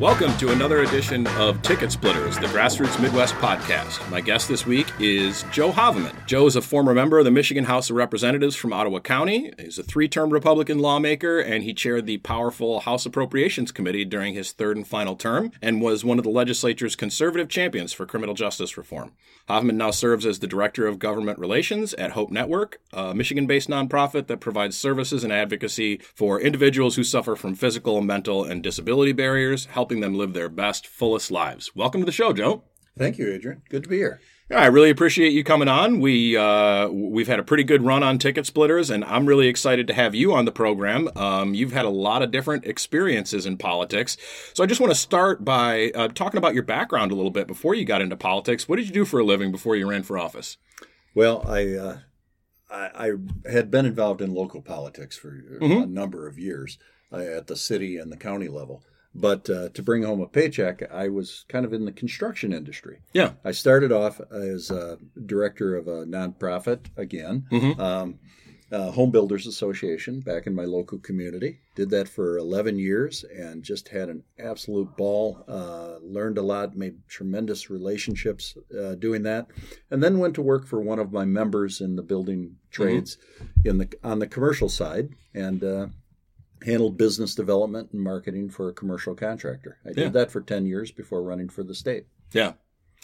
Welcome to another edition of Ticket Splitters, the Grassroots Midwest podcast. My guest this week is Joe Haveman. Joe is a former member of the Michigan House of Representatives from Ottawa County. He's a three term Republican lawmaker, and he chaired the powerful House Appropriations Committee during his third and final term and was one of the legislature's conservative champions for criminal justice reform. Haveman now serves as the Director of Government Relations at Hope Network, a Michigan based nonprofit that provides services and advocacy for individuals who suffer from physical, mental, and disability barriers, helping them live their best, fullest lives. Welcome to the show, Joe. Thank you, Adrian. Good to be here. Yeah, I really appreciate you coming on. We uh, we've had a pretty good run on Ticket Splitters, and I'm really excited to have you on the program. Um, you've had a lot of different experiences in politics, so I just want to start by uh, talking about your background a little bit before you got into politics. What did you do for a living before you ran for office? Well, I uh, I, I, had been involved in local politics for mm-hmm. a number of years uh, at the city and the county level. But uh, to bring home a paycheck, I was kind of in the construction industry. Yeah. I started off as a director of a nonprofit again, mm-hmm. um, uh, Home Builders Association back in my local community. Did that for 11 years and just had an absolute ball. Uh, learned a lot, made tremendous relationships uh, doing that, and then went to work for one of my members in the building trades mm-hmm. in the on the commercial side and uh, handled business development and marketing for a commercial contractor. I did yeah. that for 10 years before running for the state. Yeah.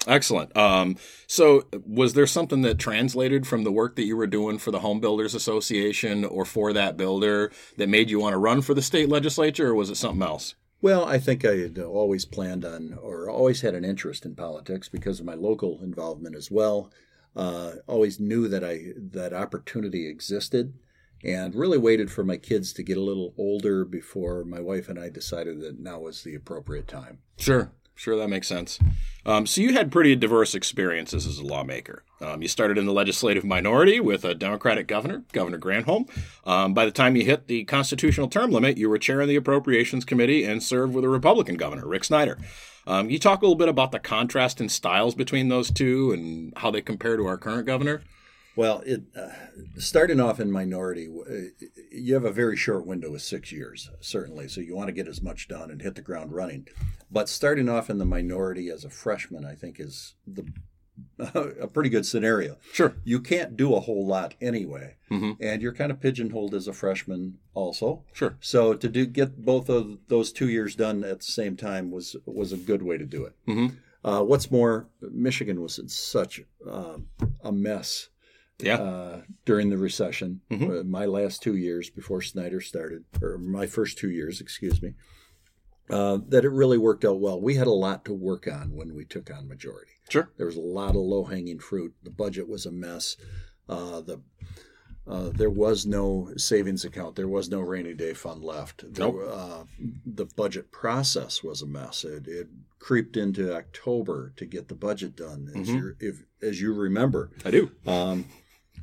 Excellent. Um, so, was there something that translated from the work that you were doing for the Home Builders Association or for that builder that made you want to run for the state legislature, or was it something else? Well, I think I had always planned on or always had an interest in politics because of my local involvement as well. Uh, always knew that I that opportunity existed and really waited for my kids to get a little older before my wife and I decided that now was the appropriate time. Sure, sure, that makes sense. Um, so you had pretty diverse experiences as a lawmaker. Um, you started in the legislative minority with a Democratic governor, Governor Granholm. Um, by the time you hit the constitutional term limit, you were chairing the Appropriations Committee and served with a Republican governor, Rick Snyder. Um, you talk a little bit about the contrast in styles between those two and how they compare to our current governor? Well, it, uh, starting off in minority, uh, you have a very short window of six years, certainly. So you want to get as much done and hit the ground running. But starting off in the minority as a freshman, I think, is the a pretty good scenario. Sure. You can't do a whole lot anyway, mm-hmm. and you're kind of pigeonholed as a freshman also. Sure. So to do get both of those two years done at the same time was was a good way to do it. Mm-hmm. Uh, what's more, Michigan was in such uh, a mess yeah. Uh, during the recession, mm-hmm. uh, my last two years before Snyder started, or my first two years, excuse me, uh, that it really worked out well. We had a lot to work on when we took on majority. Sure. There was a lot of low hanging fruit. The budget was a mess. Uh, the uh, there was no savings account. There was no rainy day fund left. There, nope. Uh, the budget process was a mess. It, it, creeped into October to get the budget done. As, mm-hmm. if, as you remember, I do. Um,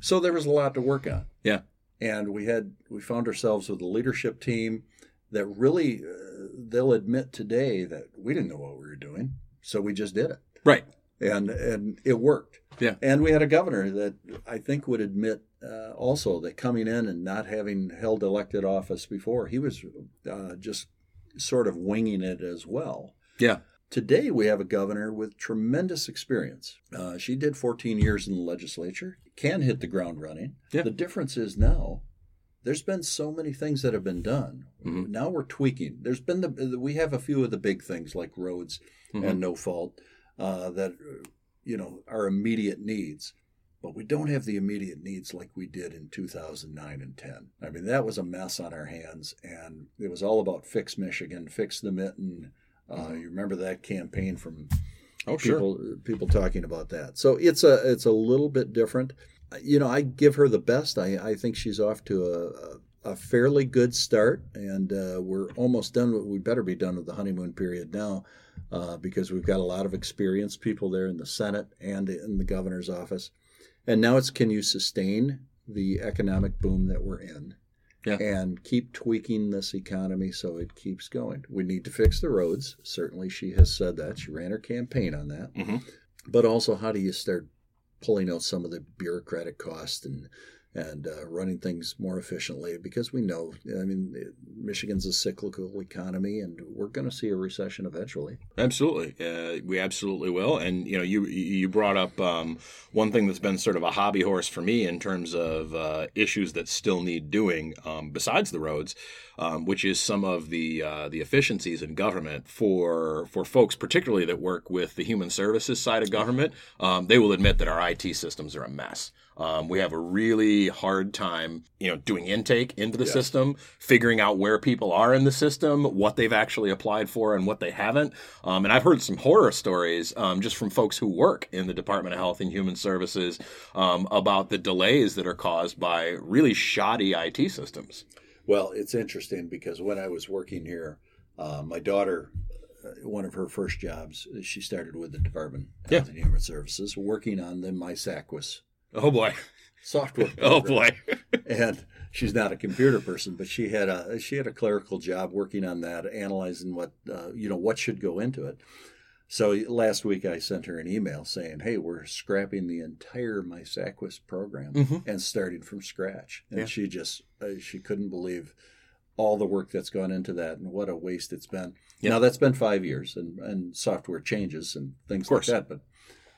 so there was a lot to work on. Yeah. And we had we found ourselves with a leadership team that really uh, they'll admit today that we didn't know what we were doing, so we just did it. Right. And and it worked. Yeah. And we had a governor that I think would admit uh, also that coming in and not having held elected office before, he was uh, just sort of winging it as well. Yeah. Today, we have a governor with tremendous experience. Uh, she did 14 years in the legislature, can hit the ground running. Yeah. The difference is now there's been so many things that have been done. Mm-hmm. Now we're tweaking. There's been the we have a few of the big things like roads mm-hmm. and no fault uh, that you know are immediate needs, but we don't have the immediate needs like we did in 2009 and 10. I mean that was a mess on our hands, and it was all about fix Michigan, fix the mitten, uh, you remember that campaign from oh, people sure. people talking about that. So it's a it's a little bit different. You know, I give her the best. I, I think she's off to a, a fairly good start, and uh, we're almost done. We better be done with the honeymoon period now, uh, because we've got a lot of experienced people there in the Senate and in the governor's office. And now it's can you sustain the economic boom that we're in? Yeah. and keep tweaking this economy so it keeps going. We need to fix the roads. Certainly, she has said that. She ran her campaign on that. Mm-hmm. But also, how do you start pulling out some of the bureaucratic costs and and uh, running things more efficiently because we know, I mean, Michigan's a cyclical economy and we're going to see a recession eventually. Absolutely. Uh, we absolutely will. And, you know, you, you brought up um, one thing that's been sort of a hobby horse for me in terms of uh, issues that still need doing um, besides the roads. Um, which is some of the uh, the efficiencies in government for for folks, particularly that work with the human services side of government. Um, they will admit that our IT systems are a mess. Um, we have a really hard time, you know, doing intake into the system, figuring out where people are in the system, what they've actually applied for, and what they haven't. Um, and I've heard some horror stories um, just from folks who work in the Department of Health and Human Services um, about the delays that are caused by really shoddy IT systems. Well, it's interesting because when I was working here, uh, my daughter, uh, one of her first jobs, she started with the Department of Health and Human Services, working on the MiSACWIS Oh boy. software. Oh boy. and she's not a computer person, but she had a she had a clerical job working on that, analyzing what uh, you know what should go into it. So last week I sent her an email saying, "Hey, we're scrapping the entire MiSACWIS program Mhm. and starting from scratch." And Yeah. she just uh, she couldn't believe all the work that's gone into that and what a waste it's been. Yeah. Now that's been five years, and and software changes and things like that. But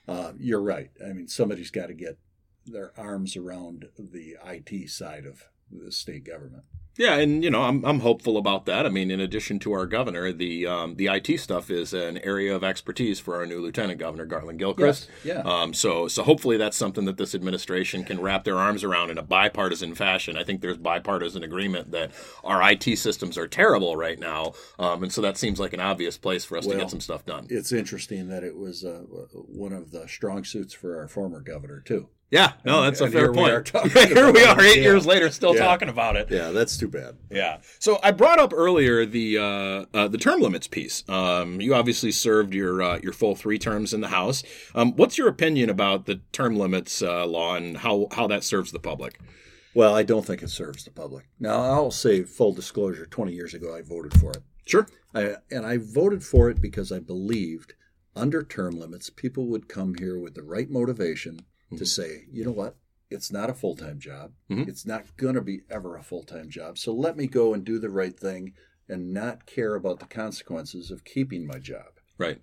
uh, you're right. I mean, somebody's got to get their arms around the IT side of the state government. Yeah, and you know, I'm I'm hopeful about that. I mean, in addition to our governor, the um, the IT stuff is an area of expertise for our new lieutenant governor, Garlin Gilchrist. yeah. Um, so so hopefully that's something that this administration can wrap their arms around in a bipartisan fashion. I think there's bipartisan agreement that our IT systems are terrible right now, um, and so that seems like an obvious place for us to Well, get some stuff done. It's interesting that it was uh, one of the strong suits for our former governor too. Yeah, no, that's a and fair here we point. here we are, eight Yeah. years later, still Yeah. talking about it. Yeah, that's too bad. Yeah. So I brought up earlier the uh, uh, the term limits piece. Um, you obviously served your uh, your full three terms in the House. Um, what's your opinion about the term limits uh, law and how how that serves the public? Well, I don't think it serves the public. Now, I'll say full disclosure: twenty years ago, I voted for it. Sure. I, and I voted for it because I believed under term limits, people would come here with the right motivation to say, you know what? It's not a full time job. Mhm. It's not going to be ever a full time job. So let me go and do the right thing and not care about the consequences of keeping my job. Right.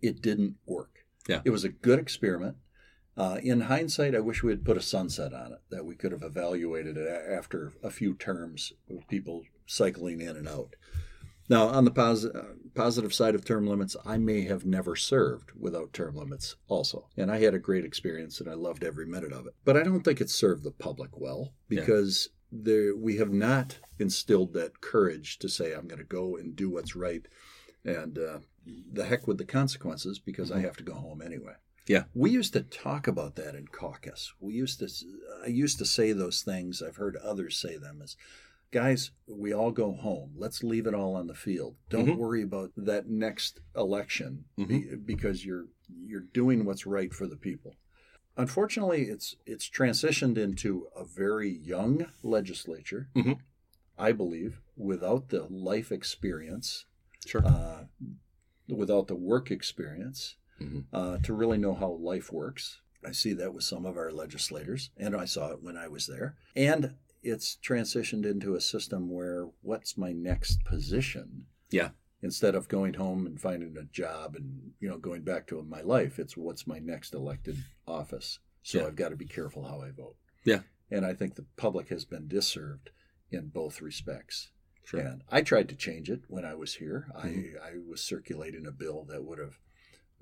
It didn't work. Yeah. It was a good experiment. Uh, in hindsight, I wish we had put a sunset on it, that we could have evaluated it after a few terms of people cycling in and out. Now, on the uh, positive side of term limits, I may have never served without term limits also. And I had a great experience and I loved every minute of it. But I don't think it served the public well Yeah. because there, we have not instilled that courage to say, I'm going to go and do what's right. And uh, the heck with the consequences because I have to go home anyway. Yeah. We used to talk about that in caucus. We used to, I used to say those things. I've heard others say them as, guys, we all go home. Let's leave it all on the field. Don't Mhm. worry about that next election be, because you're you're doing what's right for the people. Unfortunately, it's it's transitioned into a very young legislature. Mhm. I believe without the life experience, Sure. uh, without the work experience, Mhm. uh, to really know how life works. I see that with some of our legislators, and I saw it when I was there. And it's transitioned into a system where what's my next position? Yeah. Instead of going home and finding a job and you know going back to my life, it's what's my next elected office. So Yeah. I've got to be careful how I vote. Yeah. And I think the public has been disserved in both respects. Sure. And I tried to change it when I was here. Mhm. I, I was circulating a bill that would have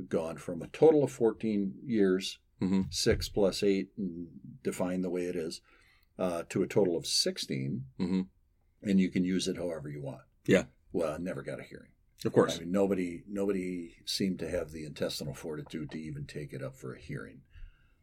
gone from a total of 14 years, Mhm. six plus eight, and define the way it is, uh, to a total of 16, Mhm. and you can use it however you want. Yeah. Well, I never got a hearing. Of course. I mean, nobody nobody seemed to have the intestinal fortitude to even take it up for a hearing.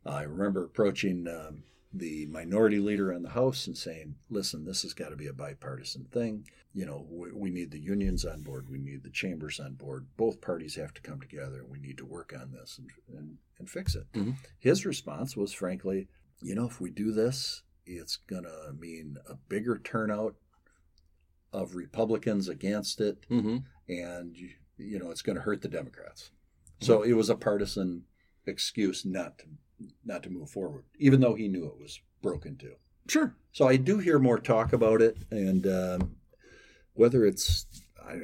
I remember approaching um, the minority leader in the House and saying, "Listen, this has got to be a bipartisan thing. You know, we, we need the unions on board. We need the chambers on board. Both parties have to come together. We need to work on this and and, and fix it." Mhm. His response was, frankly, "You know, if we do this, it's gonna mean a bigger turnout." Of Republicans against it, hmm and you know it's going to hurt the Democrats. So it was a partisan excuse not to not to move forward, even though he knew it was broken too. Sure. So I do hear more talk about it, and um, whether it's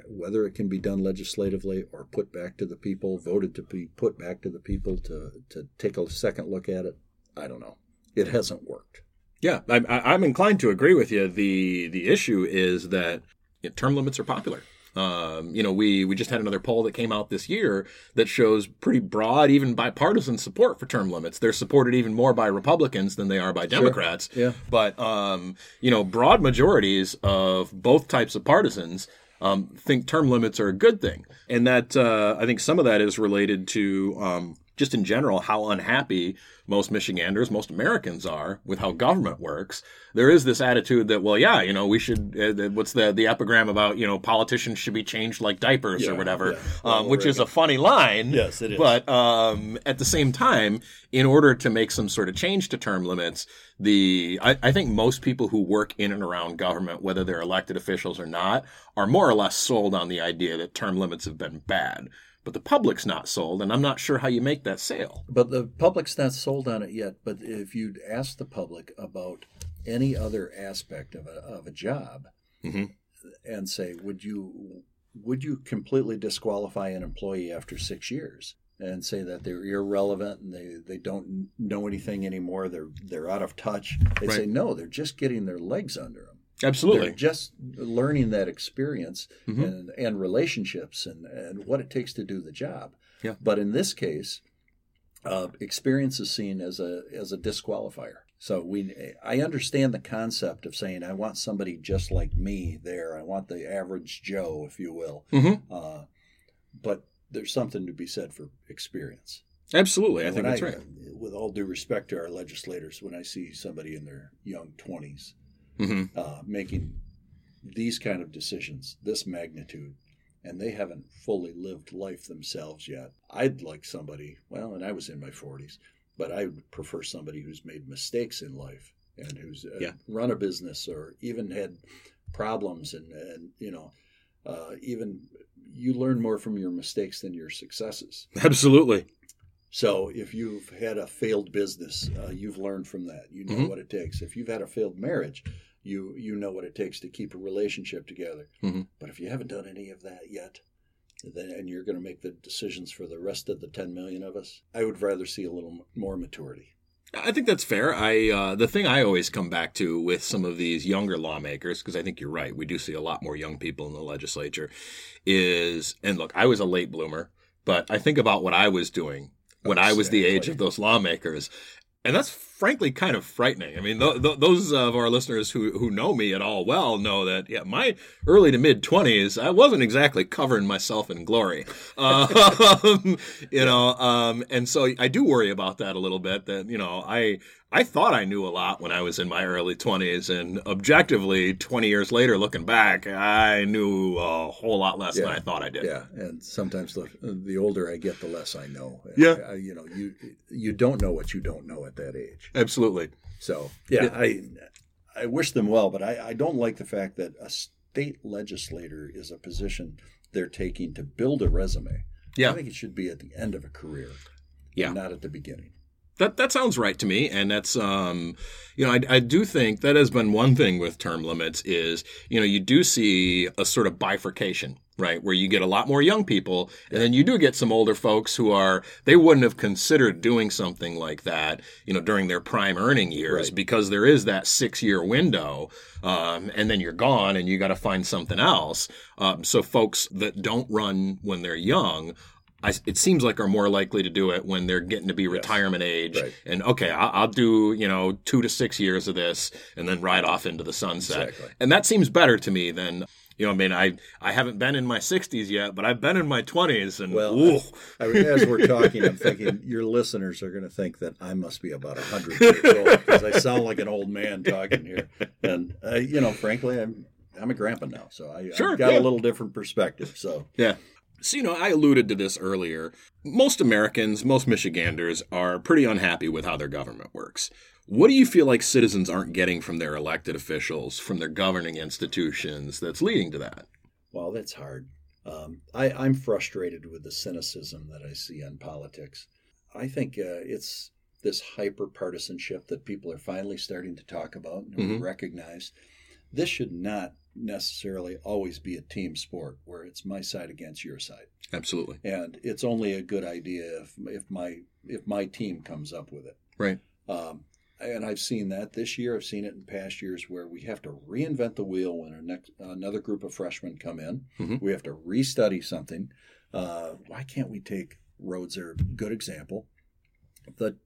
whether it can be done legislatively or put back to the people, voted to be put back to the people to to take a second look at it, I don't know. It hasn't worked. Yeah, I'm, I'm inclined to agree with you. the The issue is that term limits are popular. Um, you know, we we just had another poll that came out this year that shows pretty broad, even bipartisan support for term limits. They're supported even more by Republicans than they are by Democrats. Sure. Yeah. But um, you know, broad majorities of both types of partisans um, think term limits are a good thing, and that uh, I think some of that is related to um, just in general how unhappy most Michiganders, most Americans are with how government works. There is this attitude that, well, yeah, you know, we should. Uh, what's the the epigram about? You know, politicians should be changed like diapers yeah, or whatever, yeah. um, which is a funny line. Yes, it is. But um, at the same time, in order to make some sort of change to term limits, the I, I think most people who work in and around government, whether they're elected officials or not, are more or less sold on the idea that term limits have been bad but the public's not sold, and I'm not sure how you make that sale. But the public's not sold on it yet. But if you'd ask the public about any other aspect of a, of a job mm-hmm. and say, would you would you completely disqualify an employee after six years and say that they're irrelevant and they, they don't know anything anymore? They're they're out of touch. They right. say no, they're just getting their legs under them. Absolutely. They're just learning that experience mm-hmm. and, and relationships and, and what it takes to do the job. Yeah. But in this case, uh, experience is seen as a as a disqualifier. So we, I understand the concept of saying I want somebody just like me there. I want the average Joe, if you will. Mm-hmm. Uh, but there's something to be said for experience. Absolutely, I think that's I, right. With all due respect to our legislators, when I see somebody in their young 20s mm-hmm. uh, making these kind of decisions, this magnitude, and they haven't fully lived life themselves yet. I'd like somebody, well, and I was in my 40s, but I would prefer somebody who's made mistakes in life and who's uh, yeah. run a business or even had problems and, and you know, uh, even you learn more from your mistakes than your successes. Absolutely. So if you've had a failed business, uh, you've learned from that. You know mm-hmm. what it takes. If you've had a failed marriage, you you know what it takes to keep a relationship together. Mm-hmm. But if you haven't done any of that yet, then and you're going to make the decisions for the rest of the 10 million of us, I would rather see a little more maturity. I think that's fair. I uh, the thing I always come back to with some of these younger lawmakers, because I think you're right, we do see a lot more young people in the legislature, is and look, I was a late bloomer, but I think about what I was doing when I was the age of those lawmakers, and that's frankly kind of frightening. I mean, th- th- those of our listeners who who know me at all well know that yeah, my early to mid twenties, I wasn't exactly covering myself in glory, um, you know, um, and so I do worry about that a little bit. That you know, I I thought I knew a lot when I was in my early 20s, and objectively, 20 years later, looking back, I knew a whole lot less yeah. than I thought I did. Yeah, and sometimes the, the older I get, the less I know. Yeah, I, you know, you you don't know what you don't know at that age. Absolutely. So yeah, yeah. I I wish them well, but I, I don't like the fact that a state legislator is a position they're taking to build a resume. Yeah, I think it should be at the end of a career. Yeah, not at the beginning. That that sounds right to me, and that's um, you know, I, I do think that has been one thing with term limits is you know you do see a sort of bifurcation, right, where you get a lot more young people, and then you do get some older folks who are they wouldn't have considered doing something like that, you know, during their prime earning years right. because there is that six year window, um, and then you're gone and you got to find something else. Um, so folks that don't run when they're young I, it seems like are more likely to do it when they're getting to be retirement age right. and okay I'll, I'll, do you know two to six years of this and then ride off into the sunset exactly. and that seems better to me than you know I mean I I haven't been in my 60s yet but I've been in my 20s and well I, I, as we're talking I'm thinking your listeners are going to think that I must be about 100 years old because I sound like an old man talking here and uh, you know frankly I'm I'm a grandpa now, so I, sure, I've got yeah. a little different perspective. So yeah, so, you know, I alluded to this earlier. Most Americans, most Michiganders are pretty unhappy with how their government works. What do you feel like citizens aren't getting from their elected officials, from their governing institutions, that's leading to that? Well, that's hard. Um, I, I'm frustrated with the cynicism that I see in politics. I think uh, it's this hyper partisanship that people are finally starting to talk about and Mhm. recognize. This should not necessarily always be a team sport where it's my side against your side, Absolutely. and it's only a good idea if if my if my team comes up with it. Right. Um, and I've seen that this year. I've seen it in past years where we have to reinvent the wheel when next, another group of freshmen come in. Mhm. We have to restudy something. Uh, why can't we take roads are a good example. The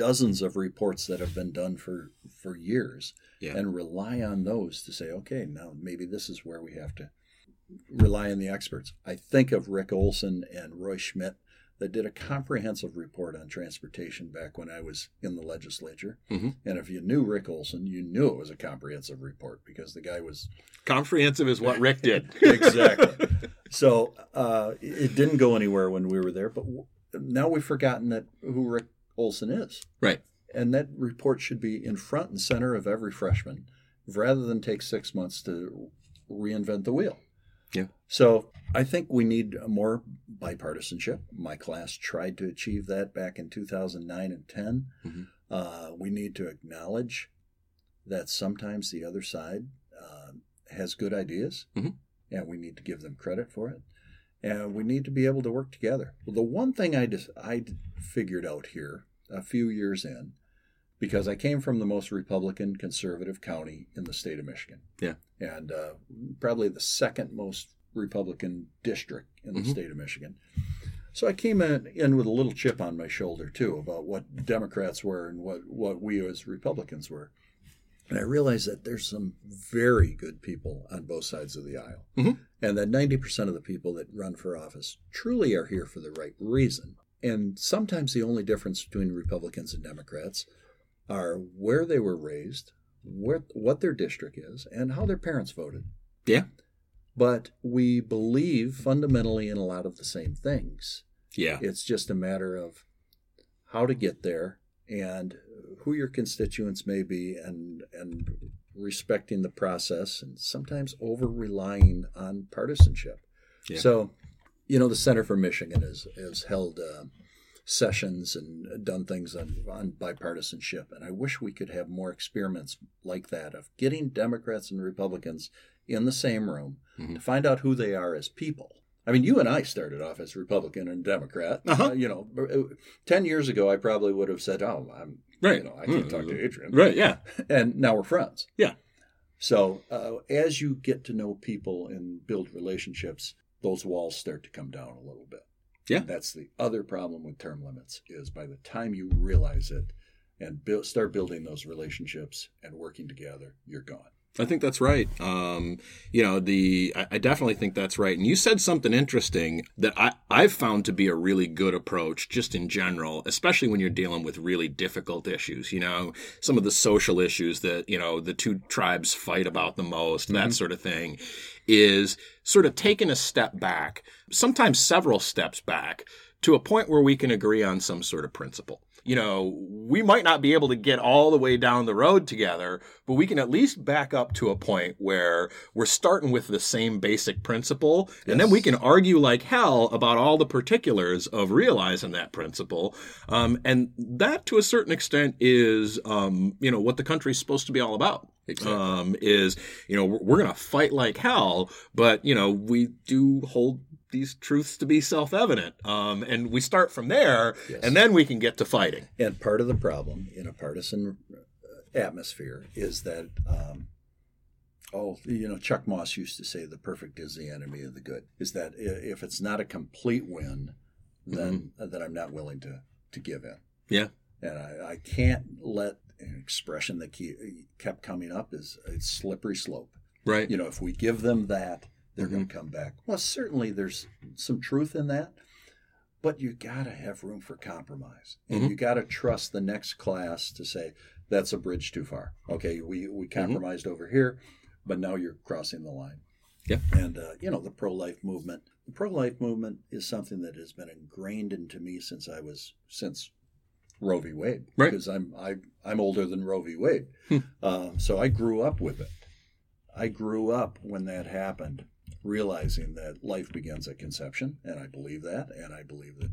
dozens of reports that have been done for for years Yeah. and rely on those to say, okay, now maybe this is where we have to rely on the experts. I think of Rick Olson and Roy Schmidt that did a comprehensive report on transportation back when I was in the legislature. Mhm. And if you knew Rick Olson, you knew it was a comprehensive report because the guy was Comprehensive is what Rick did. exactly. So uh, it didn't go anywhere when we were there, but now we've forgotten that who Rick Olson is, right. and that report should be in front and center of every freshman, rather than take six months to reinvent the wheel. Yeah. So I think we need more bipartisanship. My class tried to achieve that back in 2009 and 10. Mhm. Uh, we need to acknowledge that sometimes the other side uh, has good ideas, Mhm. and we need to give them credit for it. And we need to be able to work together. Well, the one thing I just, I figured out here a few years in, because I came from the most Republican conservative county in the state of Michigan. Yeah. And uh, probably the second most Republican district in the Mhm. state of Michigan. So I came in, in with a little chip on my shoulder too about what Democrats were and what, what we as Republicans were. And I realized that there's some very good people on both sides of the aisle. Mhm. And that 90% of the people that run for office truly are here for the right reason. And sometimes the only difference between Republicans and Democrats are where they were raised, where, what their district is, and how their parents voted. Yeah. But we believe fundamentally in a lot of the same things. Yeah. It's just a matter of how to get there and who your constituents may be and and respecting the process and sometimes over relying on partisanship. Yeah. So, you know, the Center for Michigan has has held uh, sessions and done things on, on bipartisanship, and I wish we could have more experiments like that of getting Democrats and Republicans in the same room Mhm. to find out who they are as people. I mean, you and I started off as Republican and Democrat. Uh-huh. Uh, you know, uh, ten years ago, I probably would have said, "Oh, I'm Right. You know, I can't talk to Adrian." Right. Yeah. And now we're friends. Yeah. So uh, as you get to know people and build relationships, those walls start to come down a little bit. Yeah. That's the other problem with term limits is by the time you realize it and build, start building those relationships and working together, you're gone. I think that's right. Um, you know, the I, I definitely think that's right. And you said something interesting that I, I've found to be a really good approach just in general, especially when you're dealing with really difficult issues, you know, some of the social issues that, you know, the two tribes fight about the most, that sort of thing, is sort of taking a step back, sometimes several steps back, to a point where we can agree on some sort of principle. You know, we might not be able to get all the way down the road together, but we can at least back up to a point where we're starting with the same basic principle. And then we can argue like hell about all the particulars of realizing that principle. Um, and that to a certain extent is, um, you know, what the country's supposed to be all about. Um, is, you know, we're, we're going to fight like hell, but, you know, we do hold these truths to be self-evident. Um, and we start from there Yes. and then we can get to fighting. And part of the problem in a partisan atmosphere is that, um, oh, you know, Chuck Moss used to say the perfect is the enemy of the good. Is that if it's not a complete win, then then I'm not willing to to give in. Yeah. And I, I can't let an expression that kept coming up is it's slippery slope. Right. You know, if we give them that, they're Mm-hmm. going to come back. Well, certainly there's some truth in that, but you got to have room for compromise, and Mhm. you got to trust the next class to say that's a bridge too far. Okay, we we compromised over here, but now you're crossing the line. Yeah. And uh, you know the pro-life movement. The pro-life movement is something that has been ingrained into me since I was since Roe v. Wade. Right. Because I'm I, I'm older than Roe v. Wade, Hmm. uh, so I grew up with it. I grew up when that happened, realizing that life begins at conception, and I believe that, and I believe that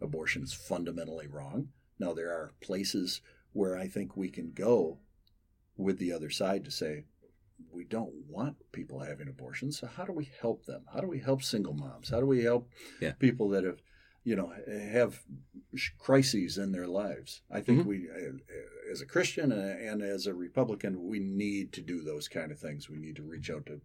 abortion is fundamentally wrong. Now, there are places where I think we can go with the other side to say, we don't want people having abortions. So how do we help them? How do we help single moms? How do we help Yeah. people that have, you know, have crises in their lives? I think Mhm. we, uh, as a Christian and and as a Republican, we need to do those kind of things. We need to reach out to,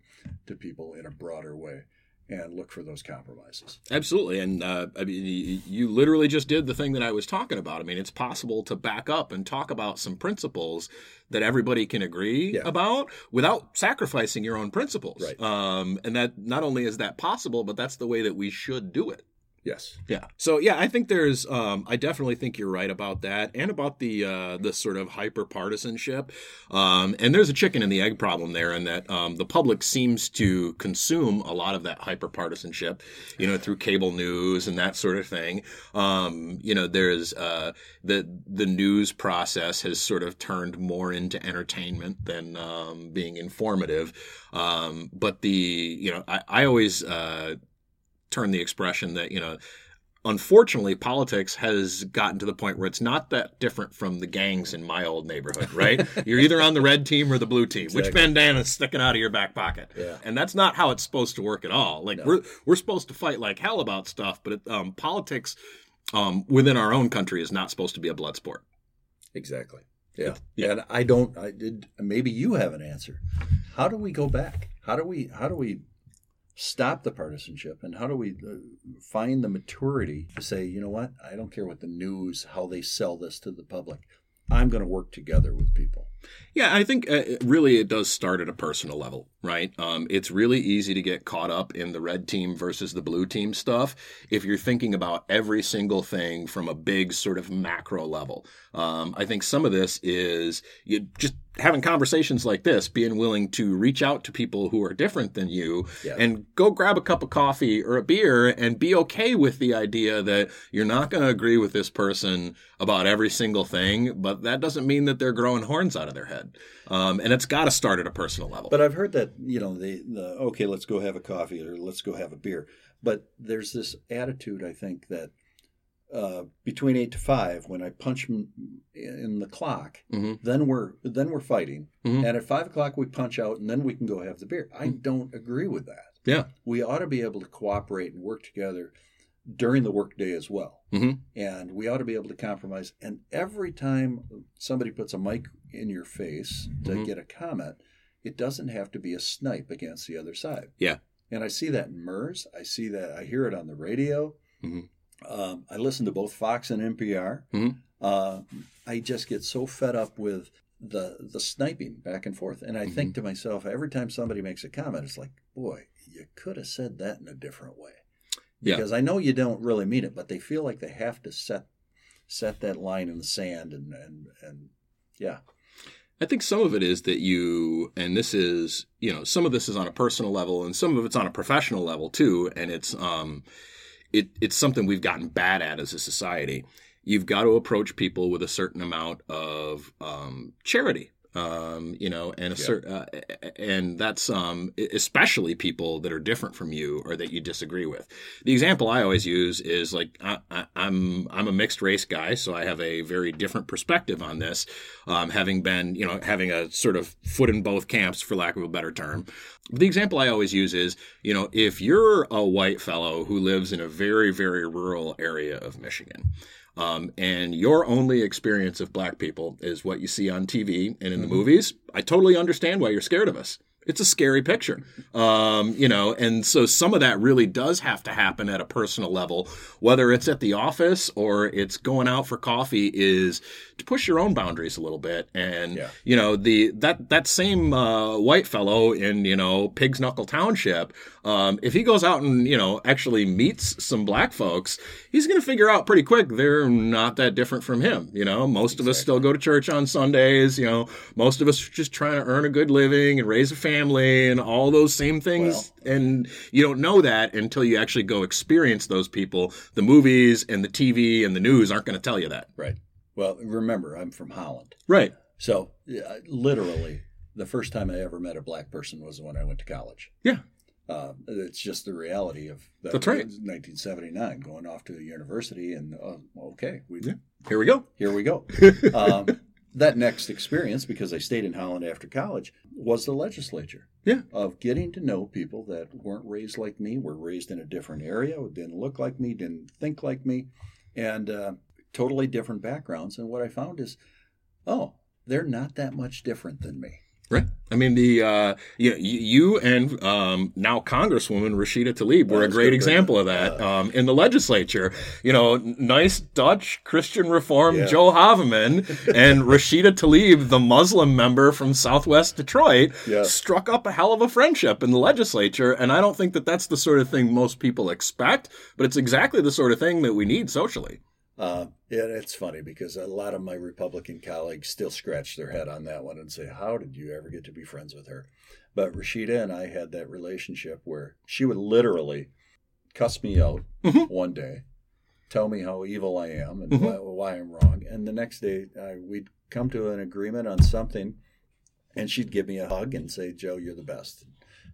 to people in a broader way and look for those compromises. Absolutely, and uh, I mean, you, literally just did the thing that I was talking about. I mean, it's possible to back up and talk about some principles that everybody can agree Yeah. about without sacrificing your own principles. Right. Um, and that not only is that possible, but that's the way that we should do it. Yes. Yeah. So yeah, I think there's um I definitely think you're right about that and about the uh the sort of hyper partisanship. Um and there's a chicken and the egg problem there in that um the public seems to consume a lot of that hyper partisanship, you know, through cable news and that sort of thing. Um you know, there's uh the the news process has sort of turned more into entertainment than um being informative. Um but the you know, I I always uh turn the expression that you know unfortunately politics has gotten to the point where it's not that different from the gangs in my old neighborhood right you're either on the red team or the blue team which Exactly. bandana's sticking out of your back pocket Yeah. and that's not how it's supposed to work at all like No. we're we're supposed to fight like hell about stuff but it, um, politics um, within our own country is not supposed to be a blood sport Exactly. Yeah. Yeah. And I don't I did maybe you have an answer. How do we go back? How do we how do we stop the partisanship and how do we uh, find the maturity to say, you know what? I don't care what the news how they sell this to the public. I'm going to work together with people. Yeah, I think uh, really it does start at a personal level, right? Um, it's really easy to get caught up in the red team versus the blue team stuff if you're thinking about every single thing from a big sort of macro level. Um, I think some of this is you just having conversations like this, being willing to reach out to people who are different than you Yeah. and go grab a cup of coffee or a beer and be okay with the idea that you're not going to agree with this person about every single thing, but that doesn't mean that they're growing horns out of their head. Um, and it's got to start at a personal level. But I've heard that you know the, the okay, let's go have a coffee or let's go have a beer. But there's this attitude I think that uh, between eight to five, when I punch in the clock, Mhm. then we're then we're fighting, Mhm. and at five o'clock we punch out, and then we can go have the beer. I don't agree with that. yeah. We ought to be able to cooperate and work together during the workday as well. Mhm. And we ought to be able to compromise. And every time somebody puts a mic in your face to Mhm. get a comment, it doesn't have to be a snipe against the other side. Yeah. And I see that in MERS. I see that. I hear it on the radio. Um, I listen to both Fox and NPR. Mhm. Uh, I just get so fed up with the the sniping back and forth, and I think to myself every time somebody makes a comment, it's like, boy, you could have said that in a different way. Yeah. Because I know you don't really mean it, but they feel like they have to set set that line in the sand, and and and yeah, I think some of it is that you, and this is, you know, some of this is on a personal level, and some of it's on a professional level too, and it's, um, it it's something we've gotten bad at as a society. You've got to approach people with a certain amount of um, charity, um, you know, and a Yeah. uh, and that's um, especially people that are different from you or that you disagree with. The example I always use is like I, I, I'm I'm a mixed race guy, so I have a very different perspective on this, um, having been you know having a sort of foot in both camps, for lack of a better term. The example I always use is you know if you're a white fellow who lives in a very very rural area of Michigan. Um, and your only experience of black people is what you see on TV and in the movies. I totally understand why you're scared of us. It's a scary picture, um, you know, and so some of that really does have to happen at a personal level, whether it's at the office or it's going out for coffee. Is to push your own boundaries a little bit, and Yeah. you know the that that same uh, white fellow in you know Pigs Knuckle Township, um, if he goes out and you know actually meets some black folks, he's going to figure out pretty quick they're not that different from him. You know, most of us still go to church on Sundays. You know, most of us are just trying to earn a good living and raise a family and all those same things. and you don't know that until you actually go experience those people. The movies and the TV and the news aren't going to tell you that. right. Well, remember, I'm from Holland, Right. so literally the first time I ever met a black person was when I went to college. Yeah. Uh, it's just the reality of that That's right. 1979, going off to the university, and uh, okay, we Yeah. Here we go. Here we go. um, that next experience, because I stayed in Holland after college, was the legislature. Yeah. Of getting to know people that weren't raised like me, were raised in a different area, didn't look like me, didn't think like me, and uh, totally different backgrounds. And what I found is, oh, they're not that much different than me. Right. I mean, the uh, you, you and um, now Congresswoman Rashida Tlaib were a great example of that um, in the legislature. You know, nice Dutch Christian Reform yeah. Joe Haveman and Rashida Tlaib, the Muslim member from Southwest Detroit, yeah. struck up a hell of a friendship in the legislature. And I don't think that that's the sort of thing most people expect, but it's exactly the sort of thing that we need socially. Uh, yeah, it's funny because a lot of my Republican colleagues still scratch their head on that one and say, How did you ever get to be friends with her? But Rashida and I had that relationship where she would literally cuss me out mm-hmm. one day, tell me how evil I am and mm-hmm. why, why, I'm wrong. And the next day, uh, we'd come to an agreement on something, and she'd give me a hug and say, Joe, you're the best.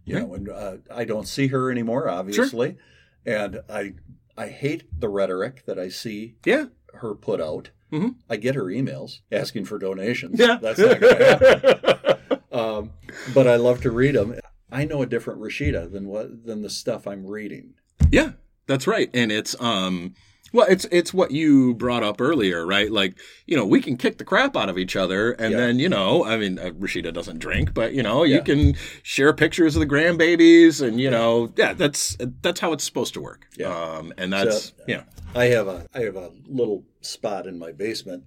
You right. know, and uh, I don't see her anymore, obviously. Sure. And I I hate the rhetoric that I see yeah. her put out. Mm-hmm. I get her emails asking for donations. Yeah. That's not going to happen. um, but I love to read them. I know a different Rashida than what than the stuff I'm reading. Yeah, that's right. And it's um well, it's it's what you brought up earlier, right? Like, you know, we can kick the crap out of each other, and yeah. then you know, I mean, uh, Rashida doesn't drink, but you know, yeah. you can share pictures of the grandbabies, and you know, yeah, that's that's how it's supposed to work. Yeah, um, and that's so, yeah. I have a I have a little spot in my basement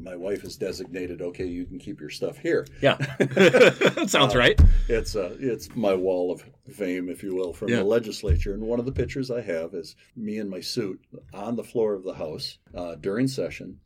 my wife has designated, okay, you can keep your stuff here. Yeah, that sounds uh, right. It's uh, it's my wall of fame, if you will, from yeah. the legislature. And one of the pictures I have is me in my suit on the floor of the House uh, during session,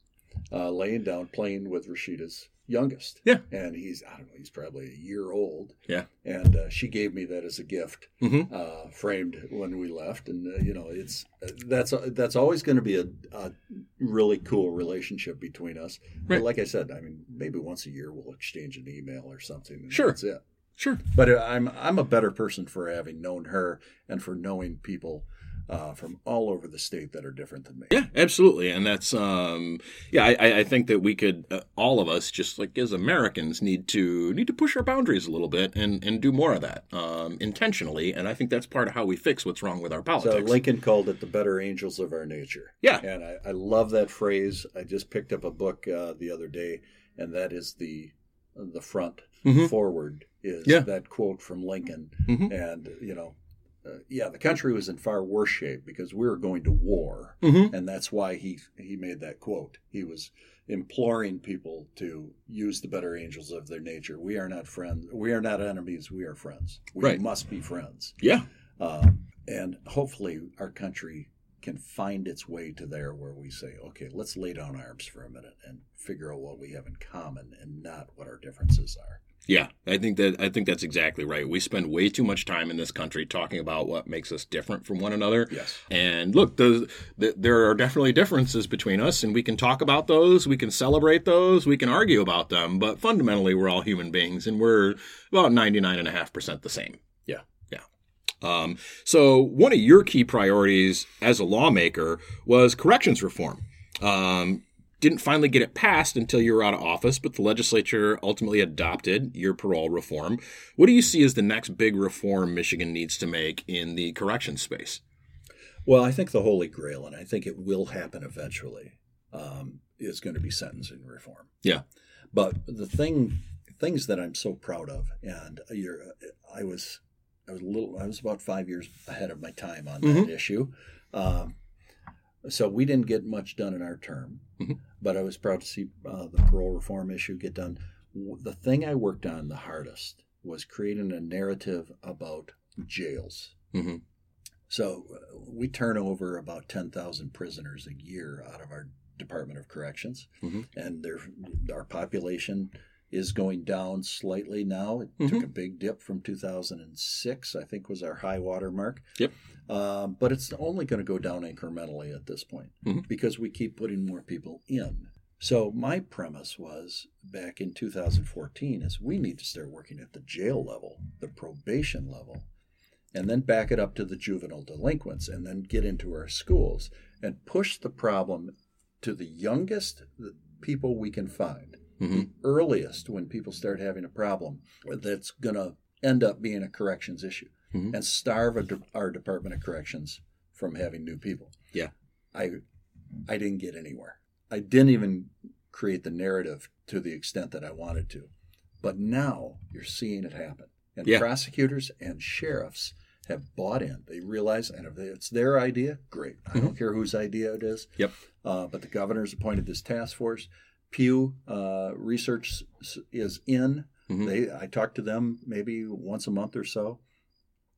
uh, laying down, playing with Rashida's youngest. Yeah. And he's, I don't know, he's probably a year old. Yeah. And uh, she gave me that as a gift, mm-hmm. uh, framed when we left. And, uh, you know, it's, uh, that's, uh, that's always going to be a, a, really cool relationship between us. Right. But like I said, I mean, maybe once a year we'll exchange an email or something. sure. That's it. Sure. But uh, I'm, I'm a better person for having known her and for knowing people uh, from all over the state that are different than me. Yeah, absolutely, and that's um, yeah. I, I think that we could uh, all of us, just like as Americans, need to need to push our boundaries a little bit and and do more of that um, intentionally. And I think that's part of how we fix what's wrong with our politics. So Lincoln called it the better angels of our nature. Yeah, and I, I love that phrase. I just picked up a book uh, the other day, and that is the the front mm-hmm. forward is yeah. that quote from Lincoln, mm-hmm. and you know uh, yeah, the country was in far worse shape because we were going to war, mm-hmm. and that's why he he made that quote. He was imploring people to use the better angels of their nature. We are not friends. We are not enemies. We are friends. We right. must be friends. Yeah, uh, and hopefully our country can find its way to there where we say, okay, let's lay down arms for a minute and figure out what we have in common and not what our differences are. Yeah, I think that I think that's exactly right. We spend way too much time in this country talking about what makes us different from one another. Yes. And look, the, the, there are definitely differences between us, and we can talk about those, we can celebrate those, we can argue about them, but fundamentally, we're all human beings, and we're about ninety nine and a half percent the same. Yeah. Yeah. Um, so one of your key priorities as a lawmaker was corrections reform. Um, didn't finally get it passed until you were out of office, but the legislature ultimately adopted your parole reform. What do you see as the next big reform Michigan needs to make in the correction space? Well, I think the holy grail, and I think it will happen eventually, um, is going to be sentencing reform. Yeah. But the thing, things that I'm so proud of, and I was, I was a little, I was about five years ahead of my time on that mm-hmm. issue. Um, so we didn't get much done in our term, mm-hmm. But I was proud to see uh, the parole reform issue get done. The thing I worked on the hardest was creating a narrative about jails. Mm-hmm. So uh, we turn over about 10,000 prisoners a year out of our Department of Corrections, mm-hmm. and our population is going down slightly now. It mm-hmm. took a big dip from 2006, I think was our high water mark. Yep. Um, but it's only going to go down incrementally at this point mm-hmm. because we keep putting more people in. So my premise was back in 2014 is we need to start working at the jail level, the probation level, and then back it up to the juvenile delinquents and then get into our schools and push the problem to the youngest people we can find, Mm-hmm. the earliest when people start having a problem that's going to end up being a corrections issue Mhm. and starve a de- our Department of Corrections from having new people. Yeah. I I didn't get anywhere. I didn't even create the narrative to the extent that I wanted to. But now you're seeing it happen. And Yeah. prosecutors and sheriffs have bought in. They realize, and if it's their idea, great. I don't care whose idea it is. Yep. Uh, but the governor's appointed this task force. Pew uh, Research is in. Mhm. They I talk to them maybe once a month or so,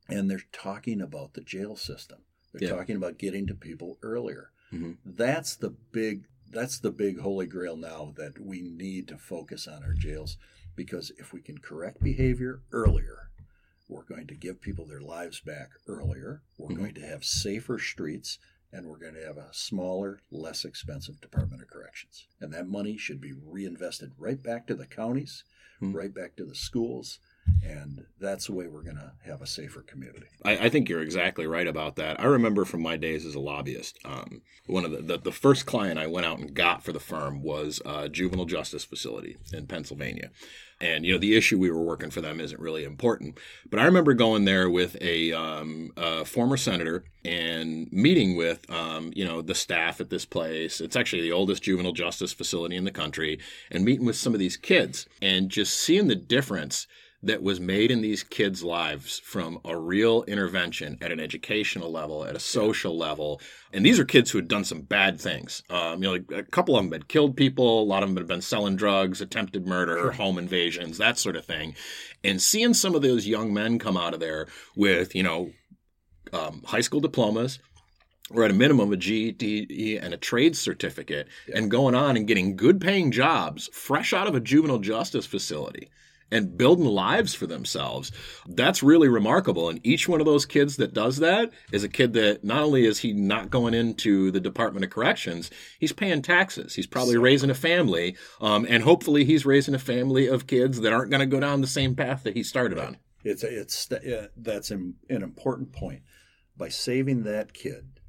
and they're talking about the jail system. They're Yeah. talking about getting to people earlier. Mhm. That's the big that's the big holy grail now that we need to focus on our jails because if we can correct behavior earlier, we're going to give people their lives back earlier. We're Mhm. going to have safer streets and we're going to have a smaller, less expensive Department of Corrections. And that money should be reinvested right back to the counties, Mhm. right back to the schools, and that's the way we're going to have a safer community. I, I think you're exactly right about that. I remember from my days as a lobbyist, um, one of the, the the first client I went out and got for the firm was a juvenile justice facility in Pennsylvania. And you know the issue we were working for them isn't really important, but I remember going there with a, um, a former senator and meeting with um, you know the staff at this place. It's actually the oldest juvenile justice facility in the country, and meeting with some of these kids and just seeing the difference that was made in these kids' lives from a real intervention at an educational level, at a social level. And these are kids who had done some bad things. Um, you know, like a couple of them had killed people, a lot of them had been selling drugs, attempted murder, home invasions, that sort of thing. And seeing some of those young men come out of there with, you know, um, high school diplomas, or at a minimum a GED and a trade certificate, and going on and getting good paying jobs fresh out of a juvenile justice facility and building lives for themselves. That's really remarkable. And each one of those kids that does that is a kid that not only is he not going into the Department of Corrections, he's paying taxes. He's probably raising a family, um, and hopefully he's raising a family of kids that aren't going to go down the same path that he started on. It's it's uh, that's an, an important point. By saving that kid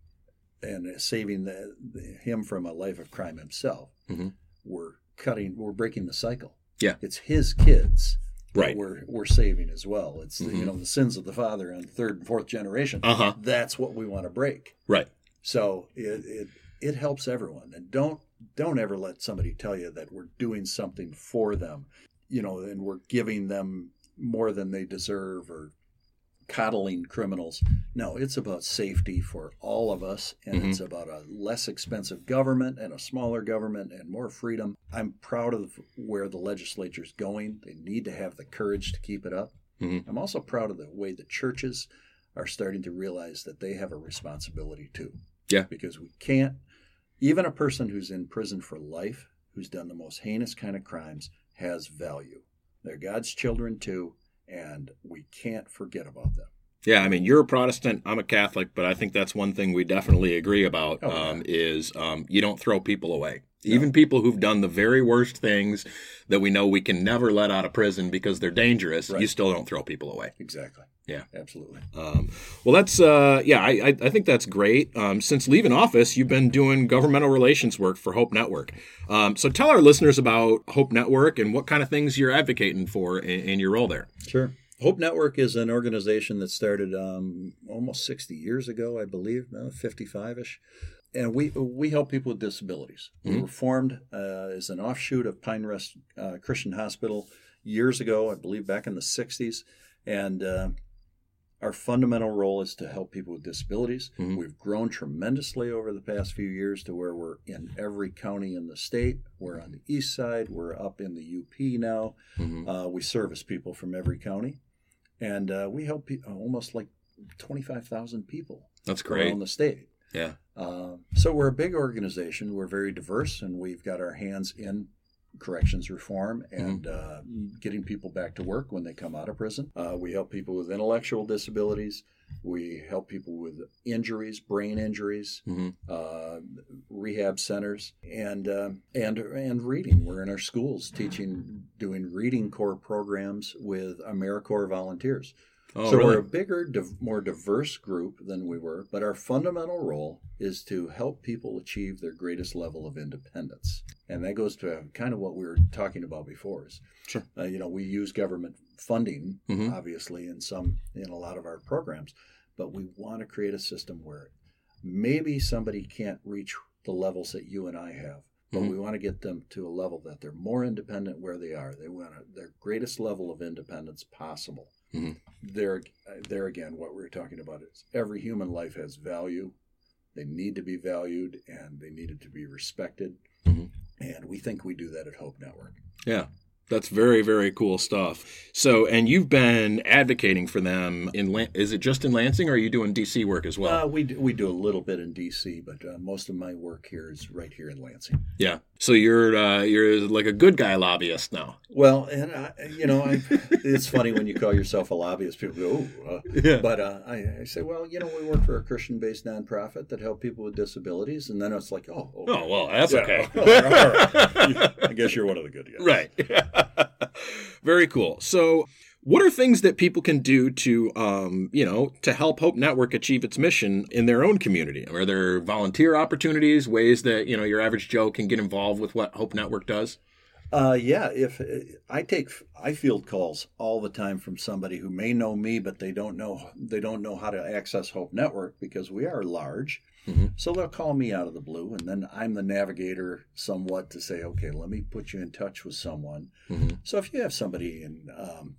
and saving the, the, him from a life of crime himself, Mhm. we're cutting, we're breaking the cycle. Yeah. it's his kids Right. we're we're saving as well. It's the, Mhm. you know the sins of the father and third and fourth generation. Uh huh. That's what we want to break. Right. So it, it it helps everyone, and don't don't ever let somebody tell you that we're doing something for them, you know, and we're giving them more than they deserve or coddling criminals. No, it's about safety for all of us, and Mhm. it's about a less expensive government and a smaller government and more freedom. I'm proud of where the legislature's going. They need to have the courage to keep it up. Mhm. I'm also proud of the way the churches are starting to realize that they have a responsibility too. Yeah. Because we can't, even a person who's in prison for life, who's done the most heinous kind of crimes, has value. They're God's children too, and we can't forget about them. Yeah, I mean, you're a Protestant, I'm a Catholic, but I think that's one thing we definitely agree about Oh, yeah. um, is um, you don't throw people away. Even people who've done the very worst things that we know we can never let out of prison because they're dangerous, Right. you still don't throw people away. Exactly. Yeah. Absolutely. Um, well, that's uh, yeah, I, I, I think that's great. Um, since leaving office, you've been doing governmental relations work for Hope Network. Um, so tell our listeners about Hope Network and what kind of things you're advocating for in, in your role there. Sure. Hope Network is an organization that started um, almost 60 years ago, I believe, 55 ish. And we we help people with disabilities. We Mhm. were formed uh, as an offshoot of Pine Rest uh, Christian Hospital years ago, I believe back in the 60s. And uh, our fundamental role is to help people with disabilities. Mhm. We've grown tremendously over the past few years to where we're in every county in the state. We're on the east side. We're up in the UP now. Mhm. Uh, we service people from every county, and uh, we help pe- almost like 25,000 people That's great. around the state. Yeah. Uh, so we're a big organization. We're very diverse, and we've got our hands in corrections reform and uh, getting people back to work when they come out of prison. Uh, we help people with intellectual disabilities. We help people with injuries, brain injuries, hmm uh, rehab centers, and uh, and and reading. We're in our schools teaching, doing reading corps programs with AmeriCorps volunteers. Oh, so really? we're a bigger, div- more diverse group than we were, but our fundamental role is to help people achieve their greatest level of independence. And that goes to kind of what we were talking about before. Is, Sure. uh, you know, we use government funding, Mhm. obviously, in some in a lot of our programs, but we want to create a system where maybe somebody can't reach the levels that you and I have, but Mhm. we want to get them to a level that they're more independent where they are. They want to, their greatest level of independence possible. Mhm. There, there again, what we're talking about is every human life has value. They need to be valued and they needed to be respected. Mhm. And we think we do that at Hope Network. Yeah. That's very, very cool stuff. So, and you've been advocating for them in, Lan- is it just in Lansing or are you doing DC work as well? Uh, we, do, we do a little bit in DC, but uh, most of my work here is right here in Lansing. yeah. So you're, uh, you're like a good guy lobbyist now. Well, and I, you know, I, it's funny when you call yourself a lobbyist. People go, "Oh," uh, Yeah. but uh, I, I say, well, you know, we work for a Christian-based nonprofit that help people with disabilities, and then it's like, oh, okay. Oh, well, that's Yeah. okay. I guess you're one of the good guys, Right. Very cool. So, what are things that people can do to, um, you know, to help Hope Network achieve its mission in their own community? Are there volunteer opportunities, ways that you know your average Joe can get involved with what Hope Network does? Uh, yeah, if I take I field calls all the time from somebody who may know me, but they don't know they don't know how to access Hope Network because we are large. Mhm. So they'll call me out of the blue, and then I'm the navigator somewhat to say, okay, let me put you in touch with someone. Mhm. So if you have somebody in um,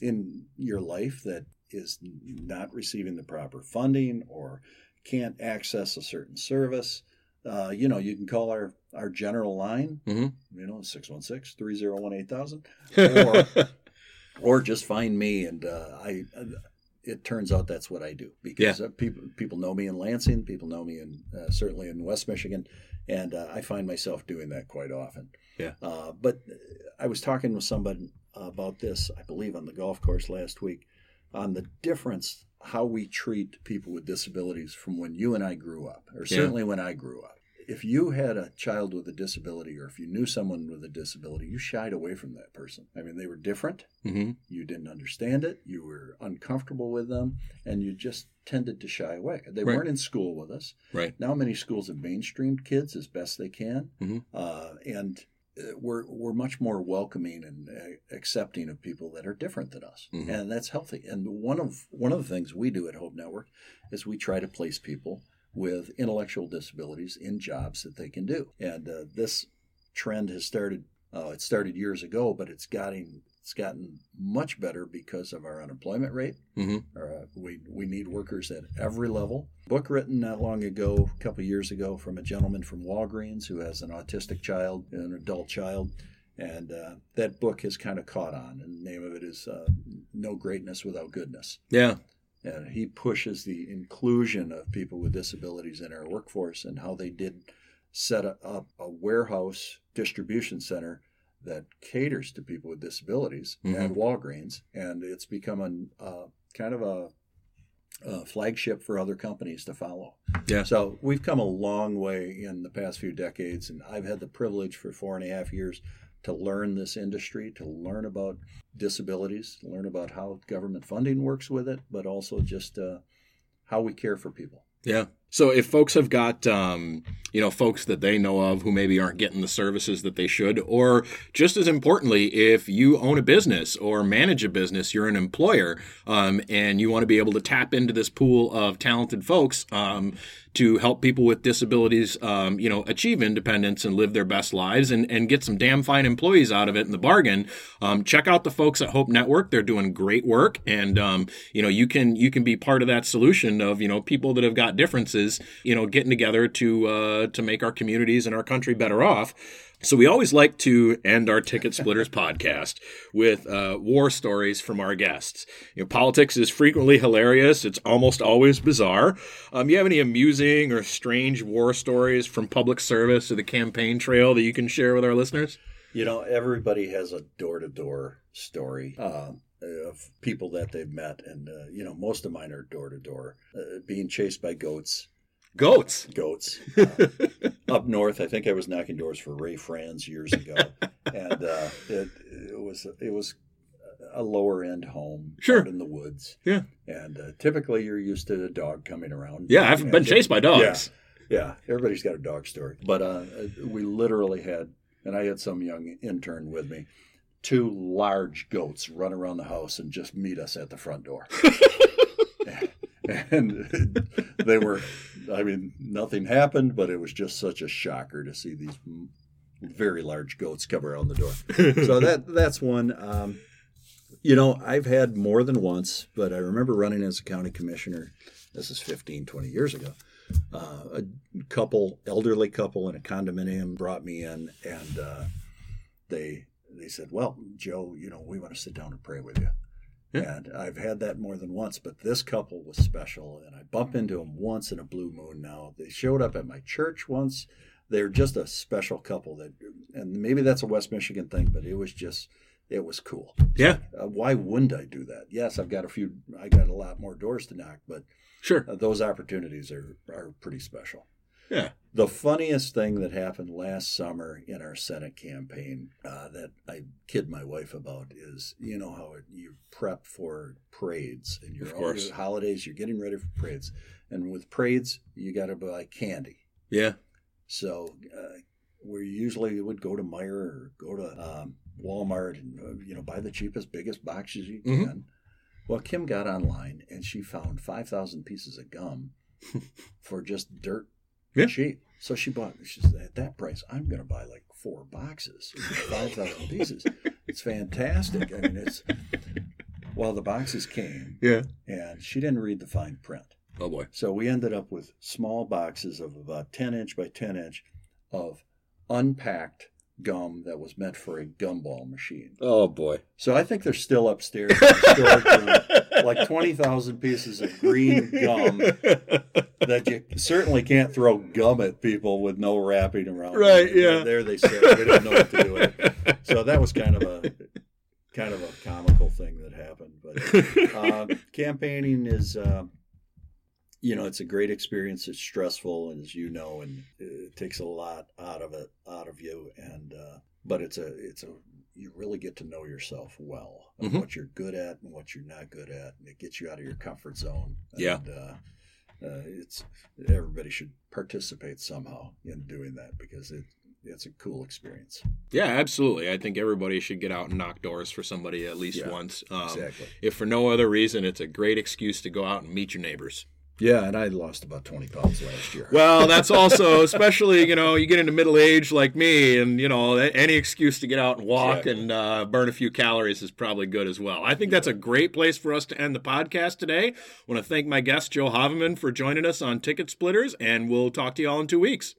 in your life that is not receiving the proper funding or can't access a certain service, uh, you know, you can call our, our general line, Mhm. you know, 616 301 8000, or, or just find me. And uh, I, it turns out that's what I do because uh, people, people know me in Lansing, people know me in uh, certainly in West Michigan, and uh, I find myself doing that quite often. Yeah. Uh, but I was talking with somebody about this, I believe, on the golf course last week, on the difference how we treat people with disabilities from when you and I grew up, or Yeah. certainly when I grew up. If you had a child with a disability, or if you knew someone with a disability, you shied away from that person. I mean, they were different. Mhm. You didn't understand it. You were uncomfortable with them, and you just tended to shy away. They Right. weren't in school with us. Right. Now, many schools have mainstreamed kids as best they can, Mhm. uh, and uh, we're we're much more welcoming and uh, accepting of people that are different than us, Mhm. and that's healthy. And one of one of the things we do at Hope Network is we try to place people with intellectual disabilities in jobs that they can do. And uh, this trend has started. Uh, it started years ago, but it's gotten it's gotten much better because of our unemployment rate. Mhm. Uh, we we need workers at every level. Book written not long ago, a couple of years ago, from a gentleman from Walgreens who has an autistic child, an adult child, and uh, that book has kind of caught on. And the name of it is uh, "No Greatness Without Goodness." Yeah. And he pushes the inclusion of people with disabilities in our workforce and how they did set up a warehouse distribution center that caters to people with disabilities Mhm. at Walgreens, and it's become a uh, kind of a, a flagship for other companies to follow. Yeah. So we've come a long way in the past few decades, and I've had the privilege for four and a half years to learn this industry, to learn about disabilities, learn about how government funding works with it, but also just uh, how we care for people. Yeah. So if folks have got, um, you know, folks that they know of who maybe aren't getting the services that they should, or just as importantly, if you own a business or manage a business, you're an employer, um, and you want to be able to tap into this pool of talented folks um, to help people with disabilities, um, you know, achieve independence and live their best lives, and, and get some damn fine employees out of it in the bargain. Um, check out the folks at Hope Network; they're doing great work, and um, you know, you can you can be part of that solution of you know people that have got differences you know, getting together to uh, to make our communities and our country better off. So we always like to end our Ticket Splitters podcast with uh, war stories from our guests. You know, politics is frequently hilarious; it's almost always bizarre. Um, you have any amusing or strange war stories from public service or the campaign trail that you can share with our listeners? You know, everybody has a door to door story. Uh, of people that they've met, and uh, you know, most of mine are door to door, being chased by goats, Goats. goats. Uh, up north, I think I was knocking doors for Ray Franz years ago, and uh, it, it was it was a lower end home Sure. in the woods. Yeah. And uh, typically you're used to a dog coming around. Yeah, I've been chased by dogs. Yeah, everybody's got a dog story. But uh, we literally had, and I had some young intern with me, two large goats run around the house and just meet us at the front door. and they were, I mean, nothing happened, but it was just such a shocker to see these very large goats come around the door. so that that's one. Um, you know, I've had more than once, but I remember running as a county commissioner. This is 15, 20 years ago. Uh, a couple, elderly couple in a condominium brought me in and uh, they they said, Well, Joe, you know, we want to sit down and pray with you. Yeah. And I've had that more than once, but this couple was special. And I bump into them once in a blue moon now. They showed up at my church once. They're just a special couple that, and maybe that's a West Michigan thing, but it was just, it was cool. Yeah, Uh, why wouldn't I do that? Yes, I've got a few, I got a lot more doors to knock, but sure. uh, those opportunities are, are pretty special. Yeah. The funniest thing that happened last summer in our Senate campaign uh, that I kid my wife about is you know how it, you prep for parades and your, your holidays, you're getting ready for parades. And with parades, you got to buy candy. Yeah. So uh, we usually would go to Meijer or go to um, Walmart and uh, you know buy the cheapest, biggest boxes you Mhm. can. Well, Kim got online and she found five thousand pieces of gum for just dirt Yeah. cheap. So she bought. She said, at that price, I'm going to buy like four boxes, five thousand pieces. It's fantastic. I mean, it's. Well, the boxes came, Yeah. and she didn't read the fine print. Oh boy. So we ended up with small boxes of about 10 inch by 10 inch of unpacked gum that was meant for a gumball machine. Oh boy. So I think they're still upstairs like 20,000 pieces of green gum that you certainly can't throw gum at people with no wrapping around. them. Right, yeah. There they sit. We don't know what to do with it. So that was kind of a kind of a comical thing that happened. But uh, campaigning is, uh, you know, it's a great experience. It's stressful, as you know, and it takes a lot out of it, out of you. And uh, but it's a, it's a, you really get to know yourself well, Mhm. what you're good at and what you're not good at, and it gets you out of your comfort zone. Yeah. And, uh, uh, it's everybody should participate somehow in doing that because it it's a cool experience. Yeah, absolutely. I think everybody should get out and knock doors for somebody at least Yeah, once. Um, exactly. If for no other reason, it's a great excuse to go out and meet your neighbors. Yeah, and I lost about twenty pounds last year. Well, that's also, especially, you know, you get into middle age like me, and, you know, any excuse to get out and walk and uh, burn a few calories is probably good as well. I think that's a great place for us to end the podcast today. I want to thank my guest, Joe Haveman, for joining us on Ticket Splitters, and we'll talk to you all in two weeks.